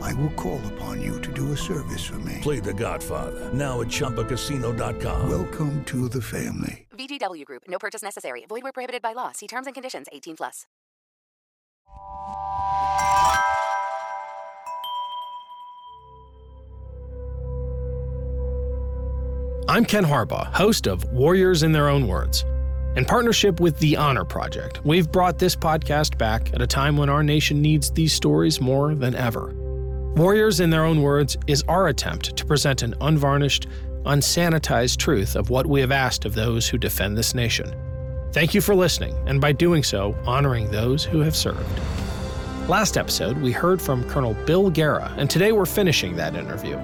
I will call upon you to do a service for me. Play The Godfather now at ChumbaCasino.com. Welcome to the family. VGW Group. No purchase necessary. Void where prohibited by law. See terms and conditions. 18 plus. I'm Ken Harbaugh, host of Warriors in Their Own Words. In partnership with The Honor Project, we've brought this podcast back at a time when our nation needs these stories more than ever. Warriors in Their Own Words is our attempt to present an unvarnished, unsanitized truth of what we have asked of those who defend this nation. Thank you for listening, and by doing so, honoring those who have served. Last episode, we heard from Colonel Bill Gara, and today we're finishing that interview.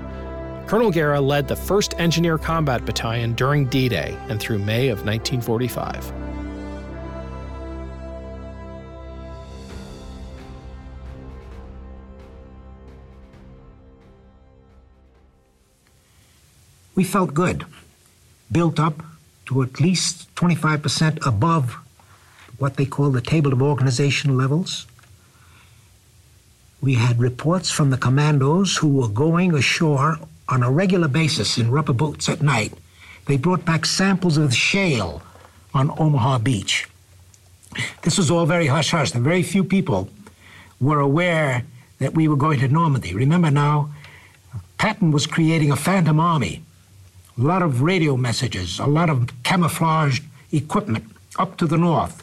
Colonel Gara led the 1st Engineer Combat Battalion during D Day and through May of 1945. We felt good, built up to at least 25% above what they call the table of organization levels. We had reports from the commandos who were going ashore on a regular basis in rubber boats at night. They brought back samples of shale on Omaha Beach. This was all very hush hush, very few people were aware that we were going to Normandy. Remember now, Patton was creating a phantom army, a lot of radio messages, a lot of camouflaged equipment up to the north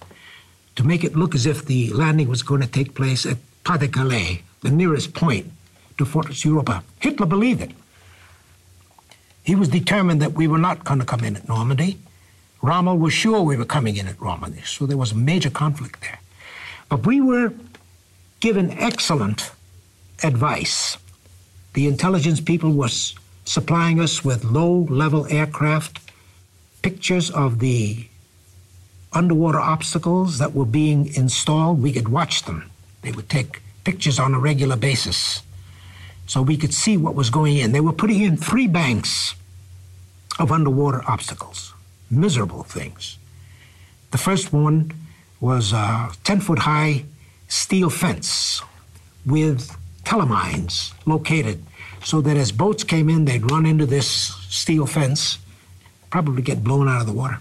to make it look as if the landing was going to take place at Pas de Calais, the nearest point to Fortress Europa. Hitler believed it. He was determined that we were not going to come in at Normandy. Rommel was sure we were coming in at Normandy, so there was a major conflict there. But we were given excellent advice. The intelligence people were supplying us with low level aircraft, pictures of the underwater obstacles that were being installed. We could watch them. They would take pictures on a regular basis so we could see what was going in. They were putting in three banks of underwater obstacles, miserable things. The first one was a 10 foot high steel fence with Tellermines located so that as boats came in, they'd run into this steel fence, probably get blown out of the water.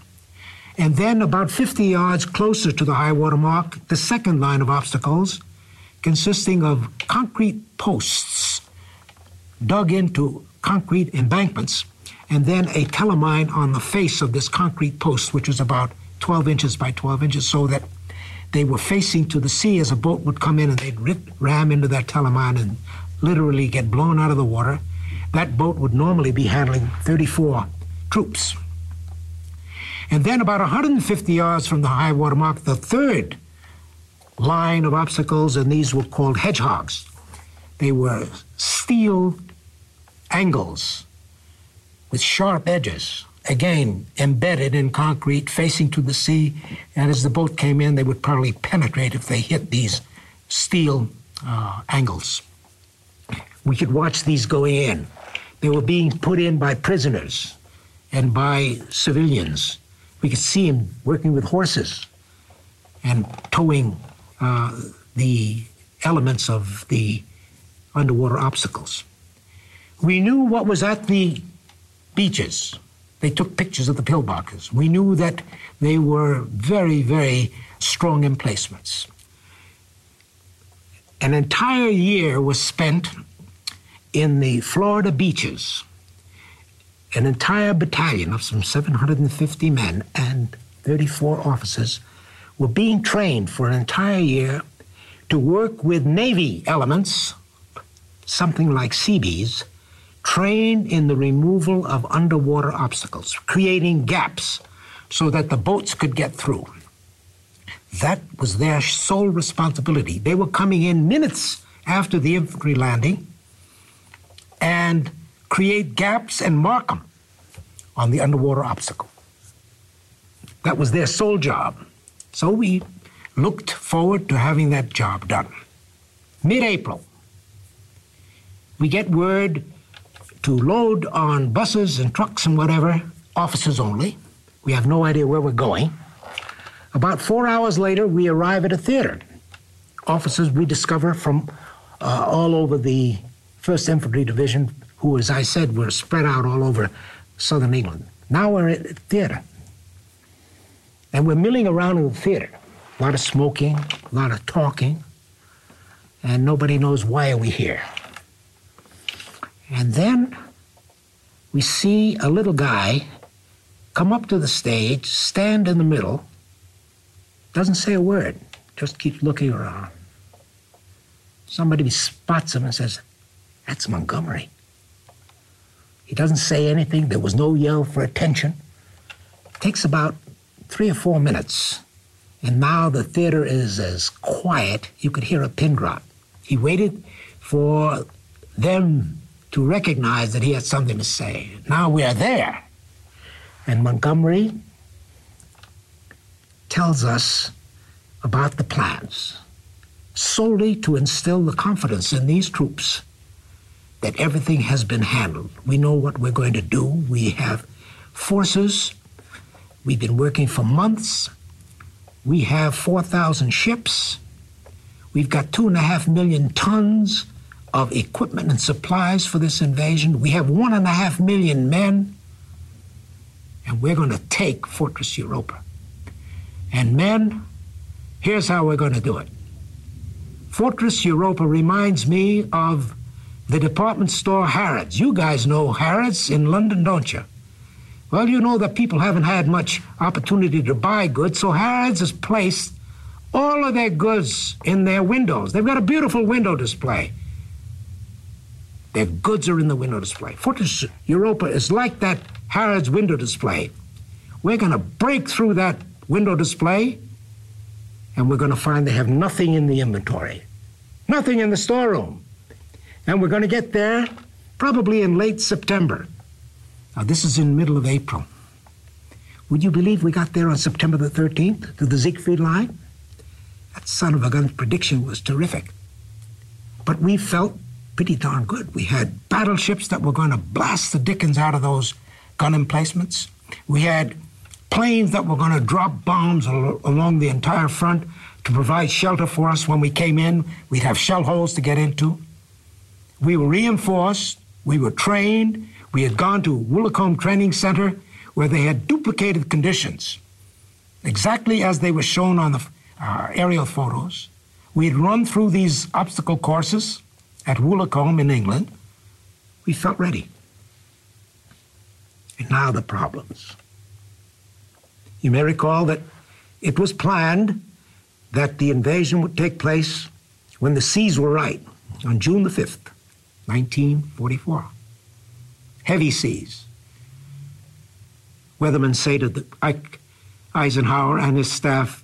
And then, about 50 yards closer to the high water mark, the second line of obstacles, consisting of concrete posts dug into concrete embankments, and then a Tellermine on the face of this concrete post, which was about 12 inches by 12 inches, so that they were facing to the sea as a boat would come in and they'd ram into that Tellermine and literally get blown out of the water. That boat would normally be handling 34 troops. And then, about 150 yards from the high water mark, the third line of obstacles, and these were called hedgehogs. They were steel angles with sharp edges, again embedded in concrete, facing to the sea. And as the boat came in, they would probably penetrate if they hit these steel uh, angles. We could watch these going in. They were being put in by prisoners and by civilians. We could see them working with horses and towing uh, the elements of the underwater obstacles. We knew what was at the beaches. They took pictures of the pillboxes. We knew that they were very, very strong emplacements. An entire year was spent in the Florida beaches. An entire battalion of some 750 men and 34 officers were being trained for an entire year to work with Navy elements, something like Seabees, trained in the removal of underwater obstacles, creating gaps so that the boats could get through. That was their sole responsibility. They were coming in minutes after the infantry landing and create gaps and mark them on the underwater obstacle. That was their sole job. So we looked forward to having that job done. Mid April, we get word to load on buses and trucks and whatever, officers only. We have no idea where we're going. About four hours later, we arrive at a theater. Officers we discover from uh, all over the 1st Infantry Division, who, as I said, were spread out all over southern England. Now we're at the theater. And we're milling around in the theater. A lot of smoking, a lot of talking, and nobody knows why we are we here. And then we see a little guy come up to the stage, stand in the middle, doesn't say a word, just keeps looking around. Somebody spots him and says, That's Montgomery. He doesn't say anything. There was no yell for attention. It takes about three or four minutes, and now the theater is as quiet you could hear a pin drop. He waited for them to recognize that he had something to say. Now we are there. And Montgomery tells us about the plans solely to instill the confidence in these troops that everything has been handled. We know what we're going to do. We have forces. We've been working for months. We have 4,000 ships. We've got two and a half million tons of equipment and supplies for this invasion. We have one and a half million men. And we're going to take Fortress Europa. And men, here's how we're going to do it. Fortress Europa reminds me of the department store Harrods. You guys know Harrods in London, don't you? Well, you know that people haven't had much opportunity to buy goods, so Harrods has placed all of their goods in their windows. They've got a beautiful window display. Their goods are in the window display. Fortress Europa is like that Harrods window display. We're going to break through that window display and we're going to find they have nothing in the inventory, nothing in the storeroom. And we're going to get there probably in late September. Now, this is in middle of April. Would you believe we got there on September the 13th to the Siegfried line? That son of a gun's prediction was terrific. But we felt pretty darn good. We had battleships that were going to blast the dickens out of those gun emplacements. We had planes that were going to drop bombs al- along the entire front to provide shelter for us when we came in. We'd have shell holes to get into. We were reinforced. We were trained. We had gone to Woolacombe Training Center where they had duplicated conditions, exactly as they were shown on the uh, aerial photos. We had run through these obstacle courses at Woolacombe in England. We felt ready. And now the problems. You may recall that it was planned that the invasion would take place when the seas were right, on June the 5th, 1944. Heavy seas. Weathermen say to the, Eisenhower and his staff,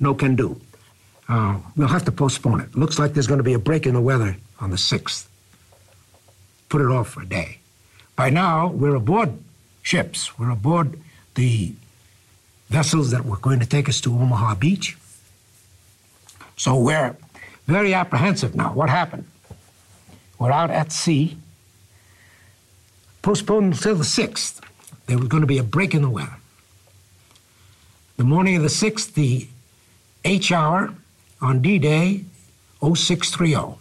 no can do. Uh, we'll have to postpone it. Looks like there's going to be a break in the weather on the 6th. Put it off for a day. By now, we're aboard ships. We're aboard the vessels that were going to take us to Omaha Beach. So we're very apprehensive now. What happened? We're out at sea, postponed until the 6th. There was going to be a break in the weather. The morning of the 6th, the H hour on D Day, 0630.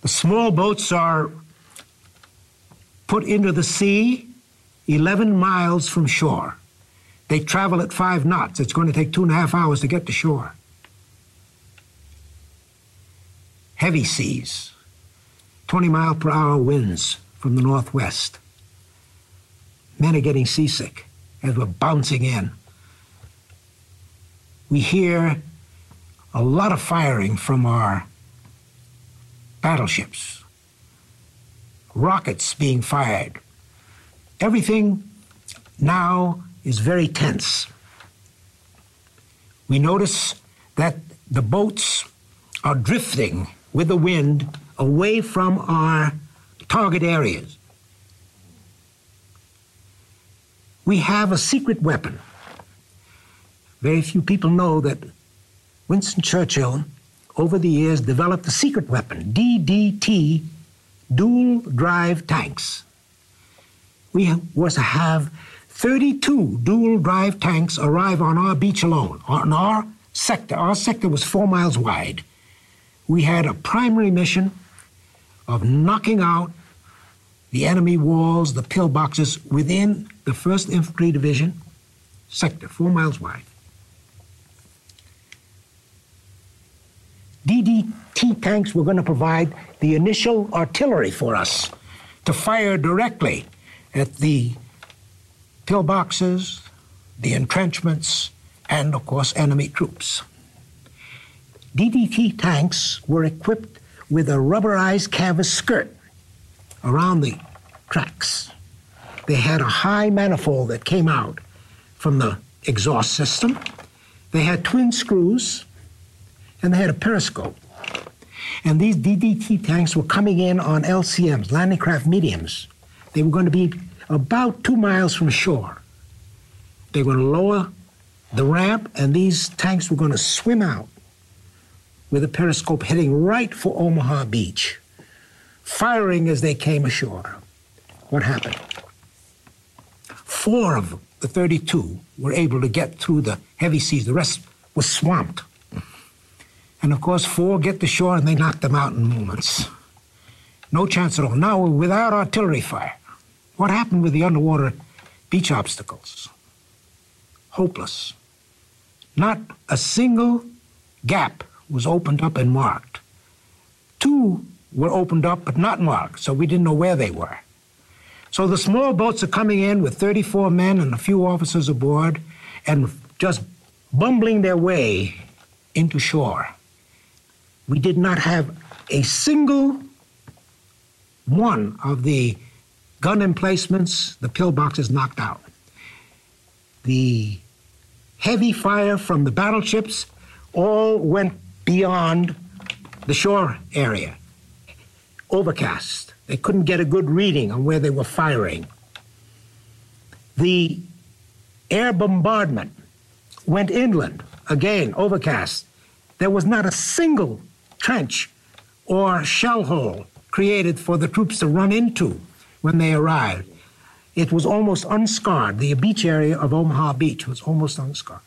The small boats are put into the sea 11 miles from shore. They travel at five knots. It's going to take two and a half hours to get to shore. Heavy seas, 20 mile per hour winds from the northwest. Men are getting seasick as we're bouncing in. We hear a lot of firing from our battleships, rockets being fired. Everything now is very tense. We notice that the boats are drifting with the wind away from our target areas. we have a secret weapon. Very few people know that Winston Churchill, over the years, developed a secret weapon, DDT, dual drive tanks. We was to have 32 dual drive tanks arrive on our beach alone, on our sector. Our sector was four miles wide. We had a primary mission of knocking out the enemy walls, the pillboxes within the 1st Infantry Division sector, four miles wide. DDT tanks were going to provide the initial artillery for us to fire directly at the pillboxes, the entrenchments, and of course, enemy troops. DDT tanks were equipped with a rubberized canvas skirt around the tracks. They had a high manifold that came out from the exhaust system. They had twin screws and they had a periscope. And these DDT tanks were coming in on LCMs, landing craft mediums. They were going to be about two miles from shore. They were going to lower the ramp, and these tanks were going to swim out with a periscope heading right for Omaha Beach, firing as they came ashore. What happened? Four of the 32 were able to get through the heavy seas. The rest was swamped. And of course, four get to shore and they knock them out in moments. No chance at all. Now, without artillery fire, what happened with the underwater beach obstacles? Hopeless. Not a single gap was opened up and marked. Two were opened up but not marked, so we didn't know where they were. So the small boats are coming in with 34 men and a few officers aboard and just bumbling their way into shore we did not have a single one of the gun emplacements, the pillboxes knocked out. The heavy fire from the battleships all went beyond the shore area. Overcast. They couldn't get a good reading on where they were firing. The air bombardment went inland. Again, overcast. There was not a single trench or shell hole created for the troops to run into when they arrived. It was almost unscarred. The beach area of Omaha Beach was almost unscarred.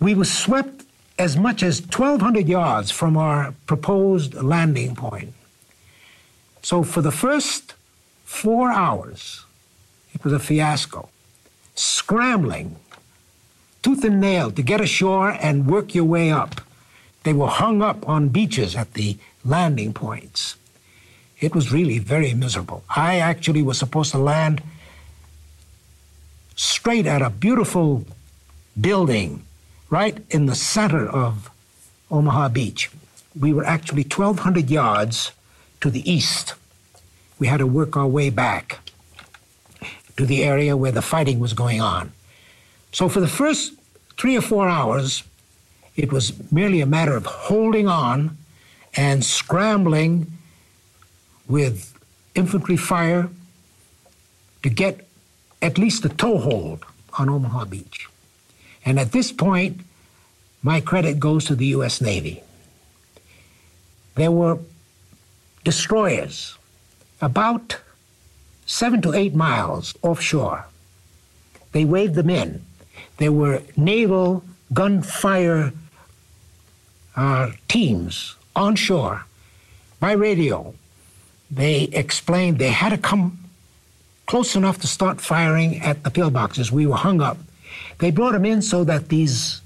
We were swept as much as 1,200 yards from our proposed landing point. So for the first four hours, it was a fiasco. Scrambling, tooth and nail, to get ashore and work your way up. They were hung up on beaches at the landing points. It was really very miserable. I actually was supposed to land straight at a beautiful building right in the center of Omaha Beach. We were actually 1,200 yards to the east. We had to work our way back to the area where the fighting was going on. So for the first three or four hours, it was merely a matter of holding on and scrambling with infantry fire to get at least a toehold on Omaha Beach. And at this point, my credit goes to the U.S. Navy. There were destroyers about seven to eight miles offshore. They waved them in. There were naval gunfire uh, teams onshore by radio. They explained they had to come close enough to start firing at the pillboxes. We were hung up. They brought them in so that these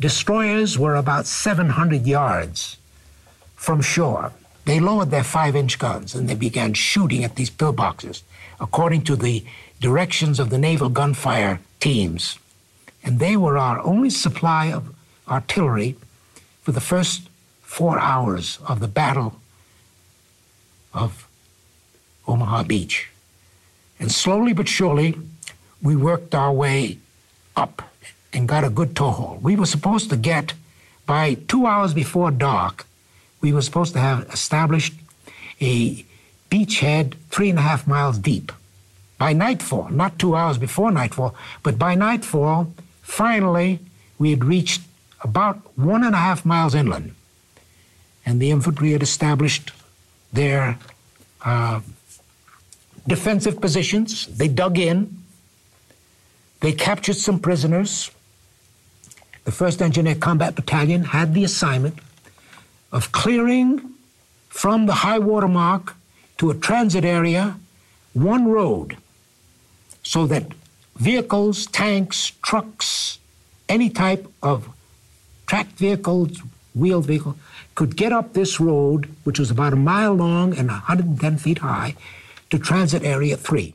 destroyers were about 700 yards from shore. They lowered their five inch guns and they began shooting at these pillboxes according to the directions of the naval gunfire teams. And they were our only supply of artillery for the first four hours of the Battle of Omaha Beach. And slowly but surely, we worked our way up and got a good toehold. We were supposed to get, by two hours before dark, we were supposed to have established a beachhead three and a half miles deep. by nightfall, not two hours before nightfall, but by nightfall, finally, we had reached about one and a half miles inland. And the infantry had established their uh, defensive positions. They dug in. They captured some prisoners. The 1st Engineer Combat Battalion had the assignment of clearing from the high water mark to a transit area one road so that vehicles, tanks, trucks, any type of tracked vehicles, wheeled vehicle, could get up this road, which was about a mile long and 110 feet high, to Transit Area 3.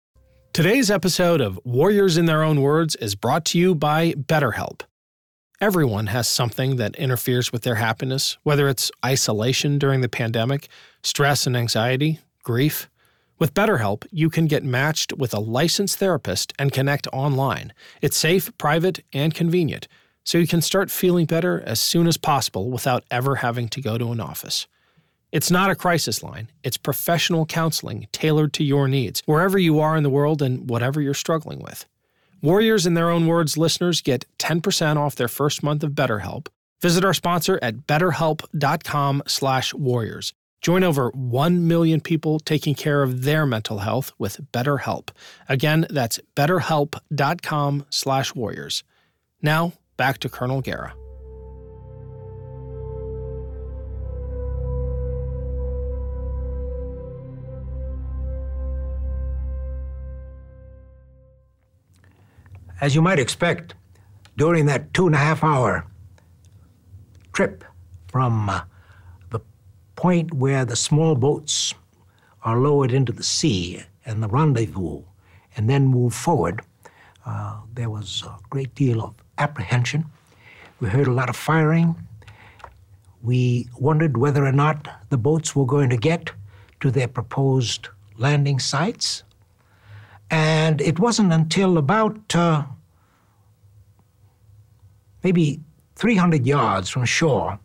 Today's episode of Warriors in Their Own Words is brought to you by BetterHelp. Everyone has something that interferes with their happiness, whether it's isolation during the pandemic, stress and anxiety, grief. With BetterHelp, you can get matched with a licensed therapist and connect online. It's safe, private, and convenient, so you can start feeling better as soon as possible without ever having to go to an office. It's not a crisis line, it's professional counseling tailored to your needs, wherever you are in the world and whatever you're struggling with. Warriors in Their Own Words listeners get 10% off their first month of BetterHelp. Visit our sponsor at betterhelp.com/warriors. Join over 1 million people taking care of their mental health with BetterHelp. Again, that's betterhelp.com/warriors. Now, back to Colonel Gara. As you might expect, during that two and a half hour trip from uh, the point where the small boats are lowered into the sea and the rendezvous and then move forward, uh, there was a great deal of apprehension. We heard a lot of firing. We wondered whether or not the boats were going to get to their proposed landing sites. And it wasn't until about uh, maybe 300 yards from shore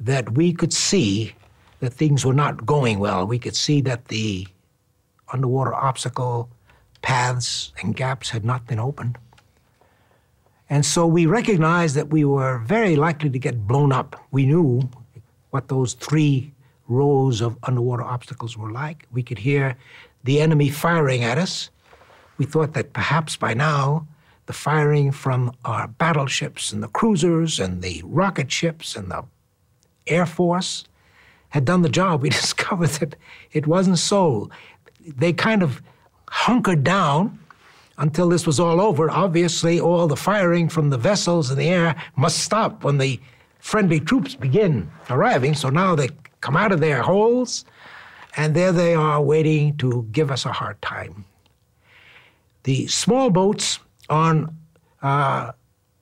that we could see that things were not going well. We could see that the underwater obstacle paths and gaps had not been opened. And so we recognized that we were very likely to get blown up. We knew what those three rows of underwater obstacles were like. We could hear the enemy firing at us. We thought that perhaps by now the firing from our battleships and the cruisers and the rocket ships and the Air Force had done the job. We discovered that it wasn't so. They kind of hunkered down until this was all over. Obviously, all the firing from the vessels in the air must stop when the friendly troops begin arriving. So now they come out of their holes, and there they are waiting to give us a hard time. The small boats on uh,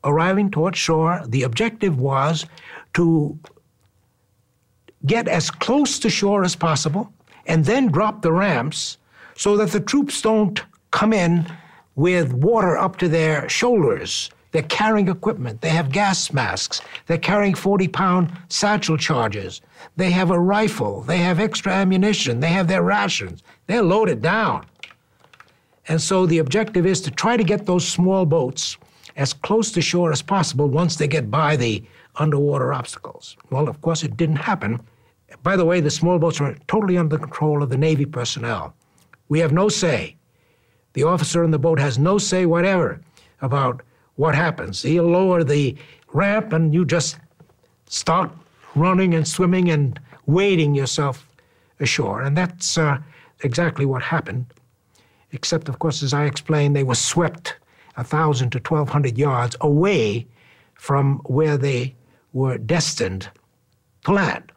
arriving toward shore, the objective was to get as close to shore as possible and then drop the ramps so that the troops don't come in with water up to their shoulders. They're carrying equipment. They have gas masks. They're carrying 40 pound satchel charges. They have a rifle. They have extra ammunition. They have their rations. They're loaded down. And so the objective is to try to get those small boats as close to shore as possible once they get by the underwater obstacles. Well, of course, it didn't happen. By the way, the small boats are totally under the control of the Navy personnel. We have no say. The officer in the boat has no say whatever about what happens. He'll lower the ramp and you just start running and swimming and wading yourself ashore. And that's uh, exactly what happened except, of course, as I explained, they were swept 1,000 to 1,200 yards away from where they were destined to land.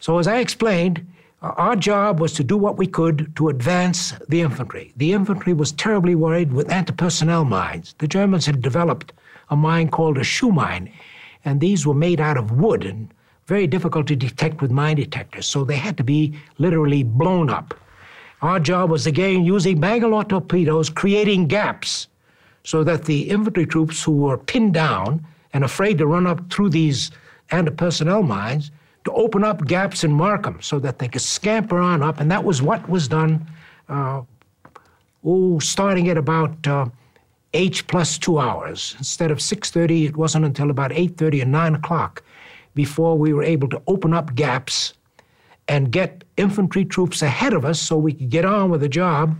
So, as I explained, uh, our job was to do what we could to advance the infantry. The infantry was terribly worried with anti personnel mines. The Germans had developed a mine called a shoe mine, and these were made out of wood and very difficult to detect with mine detectors, so they had to be literally blown up. Our job was again using Bangalore torpedoes, creating gaps so that the infantry troops who were pinned down and afraid to run up through these anti personnel mines to open up gaps and mark them so that they could scamper on up. And that was what was done, uh, oh, starting at about uh, H plus two hours. Instead of 6.30, it wasn't until about 8.30 and 9 o'clock before we were able to open up gaps and get infantry troops ahead of us so we could get on with the job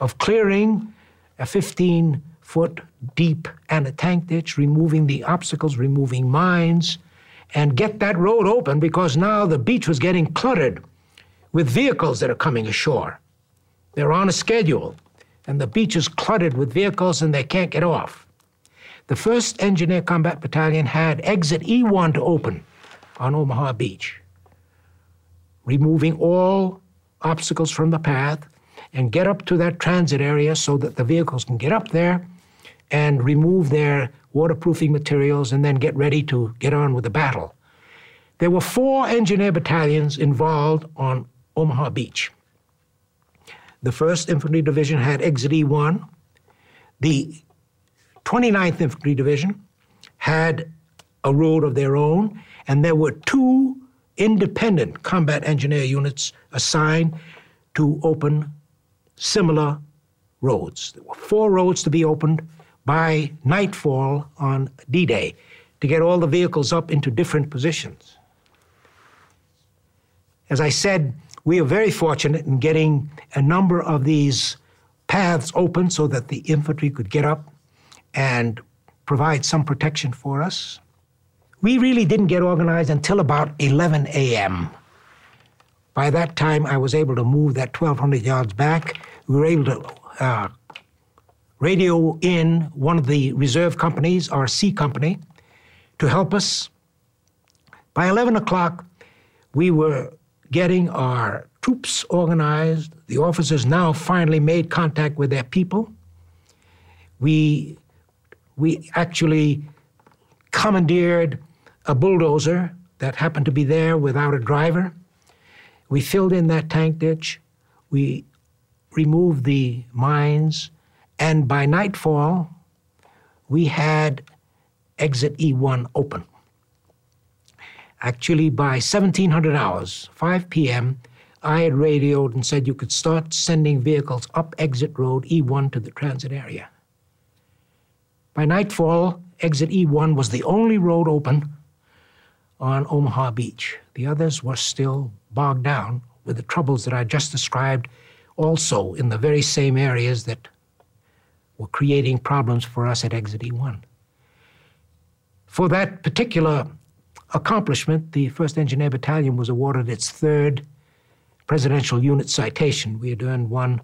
of clearing a 15 foot deep and a tank ditch, removing the obstacles, removing mines, and get that road open because now the beach was getting cluttered with vehicles that are coming ashore. They're on a schedule, and the beach is cluttered with vehicles and they can't get off. The 1st Engineer Combat Battalion had exit E1 to open on Omaha Beach, removing all obstacles from the path and get up to that transit area so that the vehicles can get up there and remove their waterproofing materials and then get ready to get on with the battle. There were four engineer battalions involved on Omaha Beach. The 1st Infantry Division had Exit E1. The 29th Infantry Division had a road of their own, and there were two independent combat engineer units assigned to open similar roads. There were four roads to be opened by nightfall on D Day to get all the vehicles up into different positions. As I said, we are very fortunate in getting a number of these paths open so that the infantry could get up and provide some protection for us. We really didn't get organized until about 11 a.m. By that time, I was able to move that 1,200 yards back. We were able to uh, radio in one of the reserve companies, our C company, to help us. By 11 o'clock, we were getting our troops organized. The officers now finally made contact with their people. We, we actually commandeered a bulldozer that happened to be there without a driver. We filled in that tank ditch. We removed the mines. And by nightfall, we had exit E1 open. Actually, by 1700 hours, 5 p.m., I had radioed and said you could start sending vehicles up exit road E1 to the transit area. By nightfall, exit E1 was the only road open on Omaha Beach. The others were still bogged down with the troubles that I just described, also in the very same areas that were creating problems for us at Exit E1. For that particular accomplishment, the 1st Engineer Battalion was awarded its third Presidential Unit Citation. We had earned one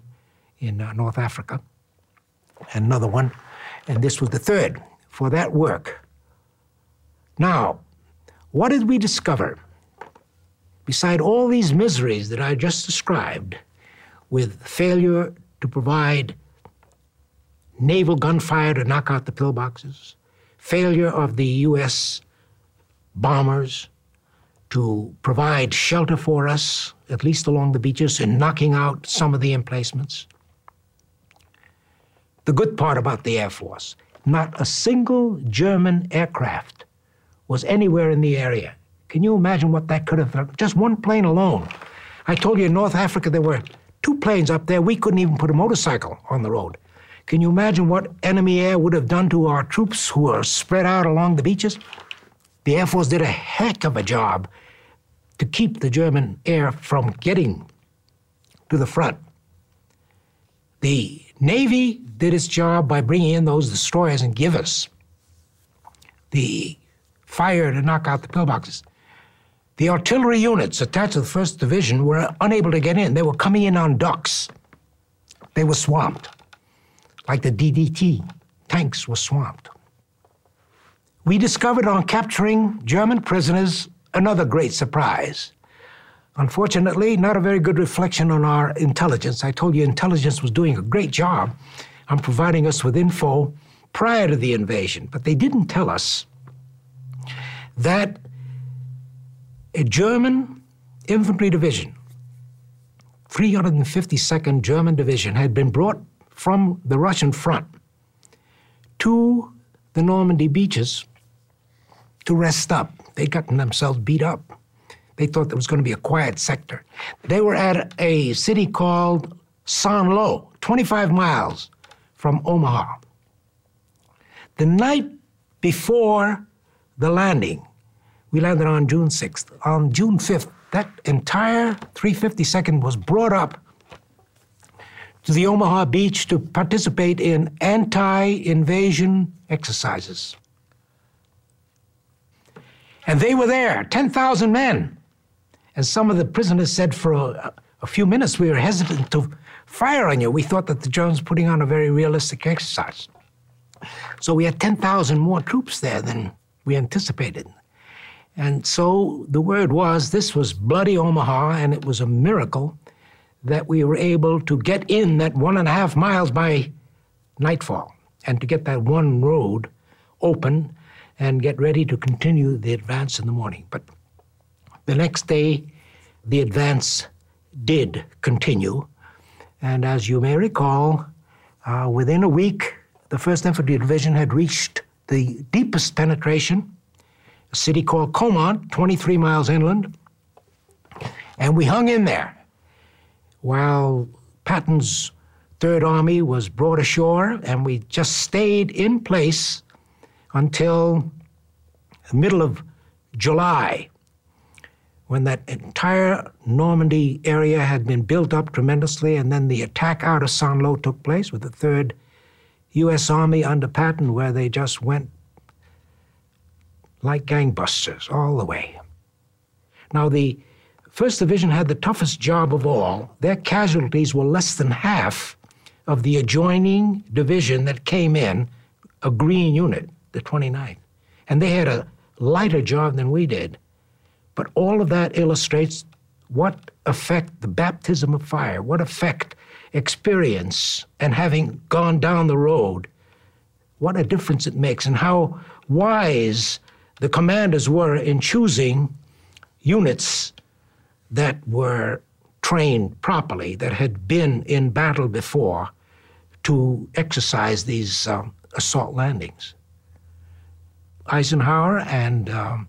in uh, North Africa, and another one, and this was the third for that work. Now, what did we discover? Beside all these miseries that I just described, with failure to provide naval gunfire to knock out the pillboxes, failure of the U.S. bombers to provide shelter for us, at least along the beaches, and knocking out some of the emplacements. The good part about the Air Force not a single German aircraft was anywhere in the area. Can you imagine what that could have done? Just one plane alone. I told you in North Africa there were two planes up there. We couldn't even put a motorcycle on the road. Can you imagine what enemy air would have done to our troops who were spread out along the beaches? The Air Force did a heck of a job to keep the German air from getting to the front. The Navy did its job by bringing in those destroyers and give us the fire to knock out the pillboxes. The artillery units attached to the 1st Division were unable to get in. They were coming in on ducks. They were swamped like the DDT tanks were swamped. We discovered on capturing German prisoners another great surprise. Unfortunately, not a very good reflection on our intelligence. I told you intelligence was doing a great job on providing us with info prior to the invasion, but they didn't tell us that a German infantry division, 352nd German Division, had been brought from the Russian front to the Normandy beaches to rest up. They'd gotten themselves beat up. They thought there was going to be a quiet sector. They were at a city called St. Lo, 25 miles from Omaha. The night before the landing, we landed on June 6th. On June 5th, that entire 352nd was brought up to the Omaha beach to participate in anti invasion exercises. And they were there, 10,000 men. And some of the prisoners said for a, a, few minutes we were hesitant to fire on you. We thought that the Germans were putting on a very realistic exercise. So we had 10,000 more troops there than we anticipated. And so the word was this was bloody Omaha, and it was a miracle that we were able to get in that one and a half miles by nightfall and to get that one road open and get ready to continue the advance in the morning. But the next day, the advance did continue. And as you may recall, uh, within a week, the 1st Infantry Division had reached the deepest penetration, a city called Caumont, 23 miles inland. And we hung in there while Patton's Third Army was brought ashore, and we just stayed in place until the middle of July, when that entire Normandy area had been built up tremendously, and then the attack out of Saint Lo took place with the Third U.S. Army under Patton, where they just went like gangbusters all the way. Now, the First Division had the toughest job of all. Their casualties were less than half of the adjoining division that came in, a green unit, the 29th. And they had a lighter job than we did. But all of that illustrates what effect the baptism of fire, what effect experience and having gone down the road, what a difference it makes, and how wise the commanders were in choosing units that were trained properly, that had been in battle before, to exercise these um, assault landings. Eisenhower and um,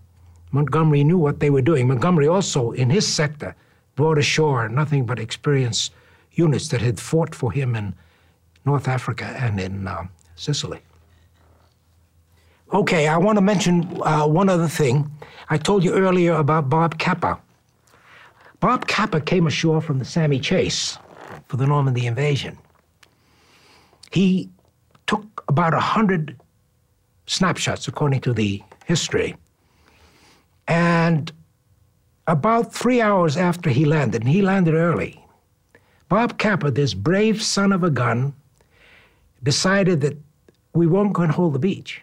Montgomery knew what they were doing. Montgomery also, in his sector, brought ashore nothing but experienced units that had fought for him in North Africa and in uh, Sicily. Okay, I want to mention uh, one other thing. I told you earlier about Bob Capa. Bob Capa came ashore from the Sammy Chase for the Normandy invasion. He took about a hundred snapshots, according to the history. And about three hours after he landed, and he landed early, Bob Capa, this brave son of a gun, decided that we weren't going to hold the beach.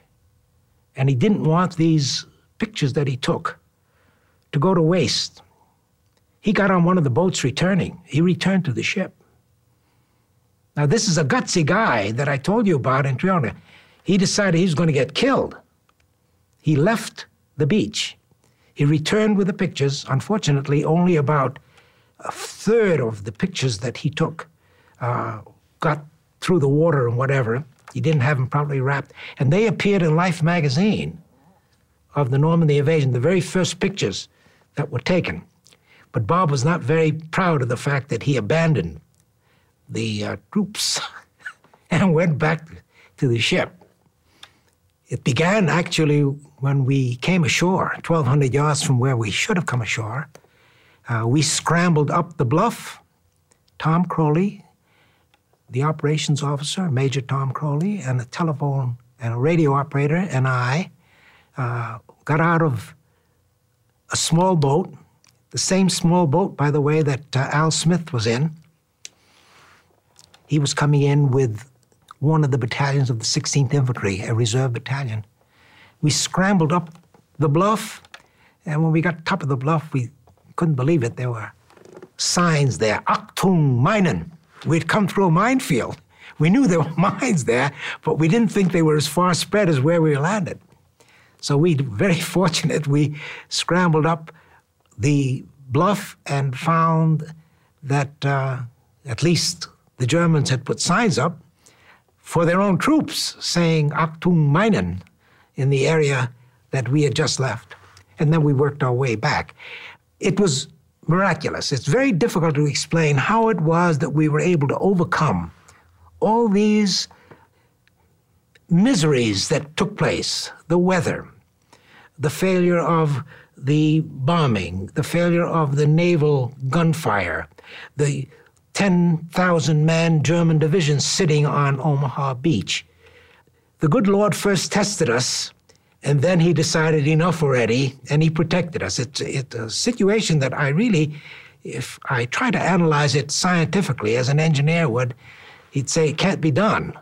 And he didn't want these pictures that he took to go to waste. He got on one of the boats returning. He returned to the ship. Now, this is a gutsy guy that I told you about in Troina. He decided he was going to get killed. He left the beach. He returned with the pictures. Unfortunately, only about a third of the pictures that he took uh, got through the water and whatever. He didn't have them properly wrapped. And they appeared in Life magazine of the Normandy invasion, the very first pictures that were taken. But Bob was not very proud of the fact that he abandoned the uh, troops and went back to the ship. It began actually when we came ashore, 1,200 yards from where we should have come ashore. Uh, we scrambled up the bluff. Tom Crowley, the operations officer, Major Tom Crowley, and a telephone and a radio operator, and I uh, got out of a small boat, the same small boat, by the way, that uh, Al Smith was in. He was coming in with one of the battalions of the 16th Infantry, a reserve battalion. We scrambled up the bluff, and when we got top of the bluff, we couldn't believe it. There were signs there, Achtung Minen. We'd come through a minefield. We knew there were mines there, but we didn't think they were as far spread as where we landed. So we very fortunate. We scrambled up the bluff and found that uh, at least the Germans had put signs up for their own troops saying Achtung Minen in the area that we had just left. And then we worked our way back. It was miraculous. It's very difficult to explain how it was that we were able to overcome all these miseries that took place the weather, the failure of the bombing, the failure of the naval gunfire, the 10,000 man German division sitting on Omaha Beach. The good Lord first tested us, and then he decided enough already, and he protected us. It's, it's a situation that I really, if I try to analyze it scientifically as an engineer would, he'd say it can't be done.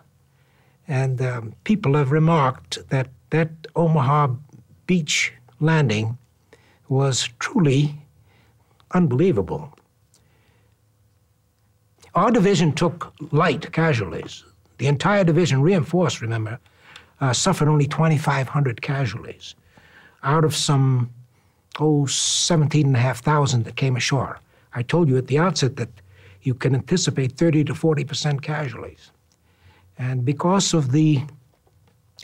And um, people have remarked that that Omaha Beach landing was truly unbelievable. Our division took light casualties. The entire division, reinforced, remember, uh, suffered only 2,500 casualties out of some, oh, 17,500 that came ashore. I told you at the outset that you can anticipate 30 to 40 percent casualties. And because of the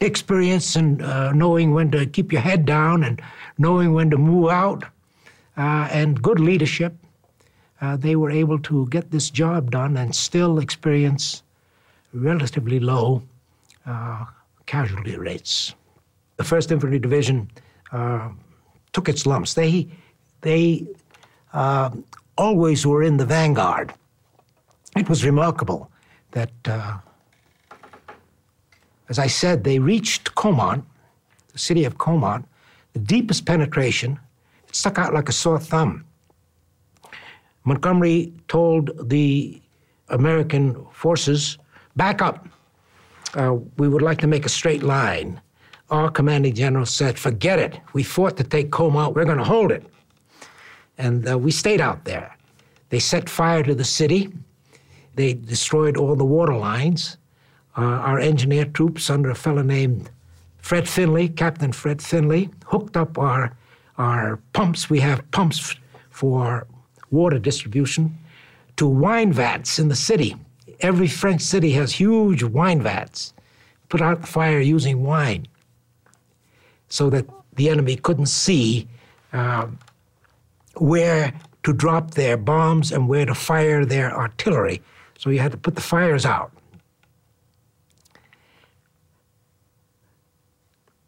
experience and uh, knowing when to keep your head down and knowing when to move out uh, and good leadership, uh, they were able to get this job done and still experience relatively low uh, casualty rates. The 1st Infantry Division uh, took its lumps. They, they uh, always were in the vanguard. It was remarkable that as I said, they reached Caumont, the city of Caumont, the deepest penetration. It stuck out like a sore thumb. Montgomery told the American forces, back up. Uh, we would like to make a straight line. Our commanding general said, forget it. We fought to take Caumont. We're going to hold it. And uh, we stayed out there. They set fire to the city. They destroyed all the water lines uh, our engineer troops under a fellow named Fred Finley, Captain Fred Finley, hooked up our, our pumps. We have pumps for water distribution to wine vats in the city. Every French city has huge wine vats. Put out the fire using wine so that the enemy couldn't see uh, where to drop their bombs and where to fire their artillery. So you had to put the fires out.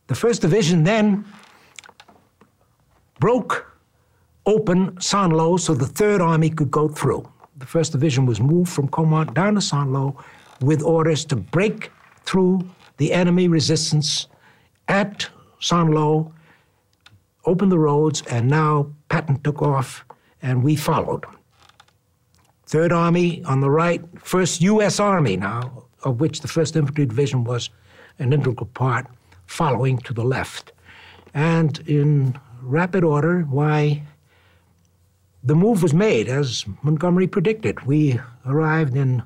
The First Division then broke open St. Lo so the Third Army could go through. The First Division was moved from Caumont down to St. Lo with orders to break through the enemy resistance at St. Lo, open the roads, and now Patton took off and we followed. Third Army on the right, First U.S. Army now, of which the 1st Infantry Division was an integral part following to the left. And in rapid order, why, the move was made as Montgomery predicted. We arrived in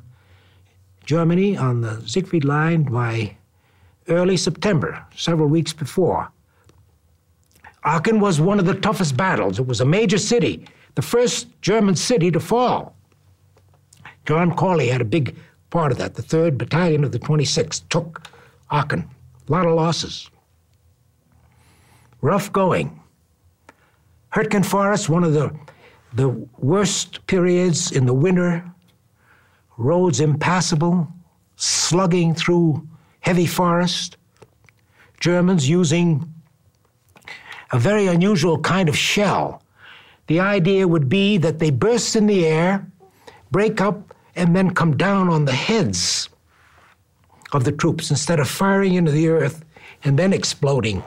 Germany on the Siegfried Line by early September, several weeks before. Aachen was one of the toughest battles. It was a major city, the first German city to fall. John Corley had a big part of that. The 3rd Battalion of the 26th took Aachen. A lot of losses. Rough going. Hurtgen Forest, one of the, the worst periods in the winter. Roads impassable, slugging through heavy forest. Germans using a very unusual kind of shell. The idea would be that they burst in the air, break up, and then come down on the heads of the troops instead of firing into the earth and then exploding.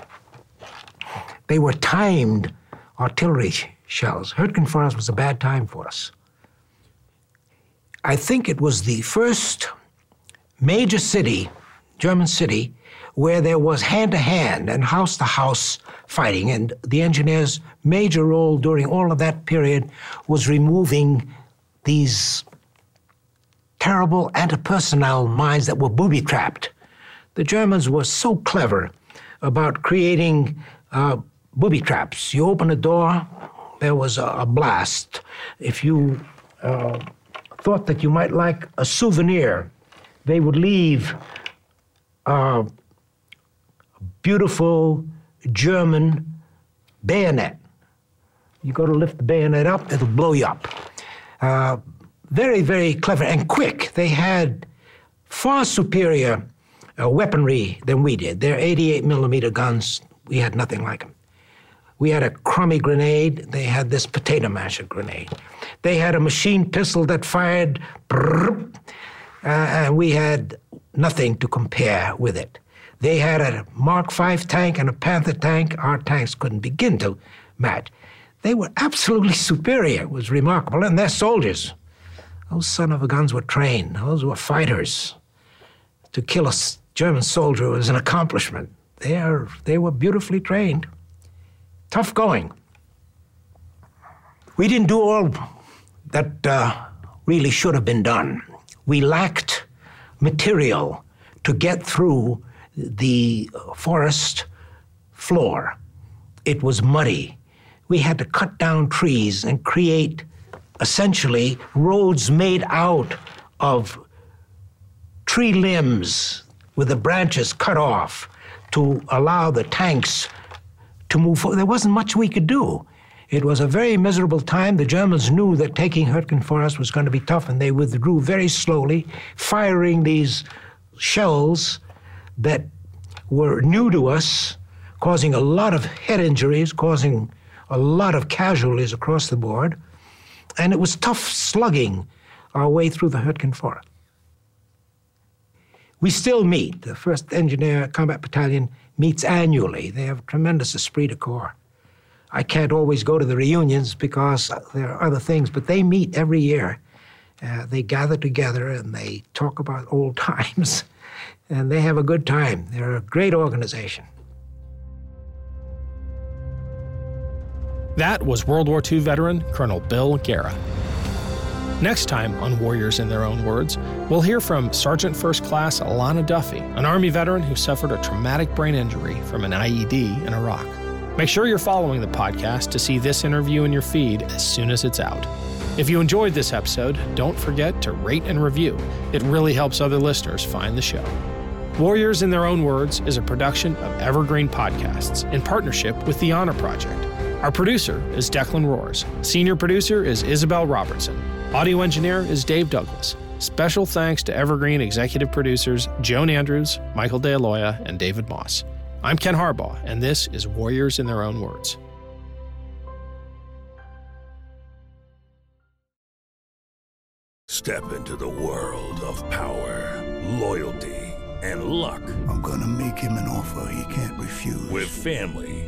They were timed artillery shells. Hurtgen Forest was a bad time for us. I think it was the first major city, German city, where there was hand to hand and house to house fighting. And the engineer's major role during all of that period was removing these terrible antipersonnel mines that were booby trapped. The Germans were so clever about creating uh, booby traps. You open a door, there was a, blast. If you uh, thought that you might like a souvenir, they would leave a beautiful German bayonet. You go to lift the bayonet up, it'll blow you up. Uh, very, very clever and quick. They had far superior uh, weaponry than we did. Their 88 millimeter guns, we had nothing like them. We had a crummy grenade. They had this potato masher grenade. They had a machine pistol that fired, brrr, uh, and we had nothing to compare with it. They had a Mark V tank and a Panther tank. Our tanks couldn't begin to match. They were absolutely superior. It was remarkable. And their soldiers. Those son of a guns were trained. Those were fighters. To kill a German soldier was an accomplishment. They, are, they were beautifully trained. Tough going. We didn't do all that uh, really should have been done. We lacked material to get through the forest floor. It was muddy. We had to cut down trees and create essentially roads made out of tree limbs with the branches cut off to allow the tanks to move forward. There wasn't much we could do. It was a very miserable time. The Germans knew that taking Hürtgen Forest was going to be tough, and they withdrew very slowly, firing these shells that were new to us, causing a lot of head injuries, causing a lot of casualties across the board. And it was tough slugging our way through the Hürtgen Forest. We still meet. The 1st Engineer Combat Battalion meets annually. They have tremendous esprit de corps. I can't always go to the reunions because there are other things, but they meet every year. Uh, they gather together and they talk about old times, and they have a good time. They're a great organization. That was World War II veteran Colonel Bill Gara. Next time on Warriors in Their Own Words, we'll hear from Sergeant First Class Alana Duffy, an Army veteran who suffered a traumatic brain injury from an IED in Iraq. Make sure you're following the podcast to see this interview in your feed as soon as it's out. If you enjoyed this episode, don't forget to rate and review. It really helps other listeners find the show. Warriors in Their Own Words is a production of Evergreen Podcasts in partnership with the Honor Project. Our producer is Declan Roars. Senior producer is Isabel Robertson. Audio engineer is Dave Douglas. Special thanks to Evergreen executive producers Joan Andrews, Michael DeAloia, and David Moss. I'm Ken Harbaugh, and this is Warriors in Their Own Words. Step into the world of power, loyalty, and luck. I'm gonna make him an offer he can't refuse. With family,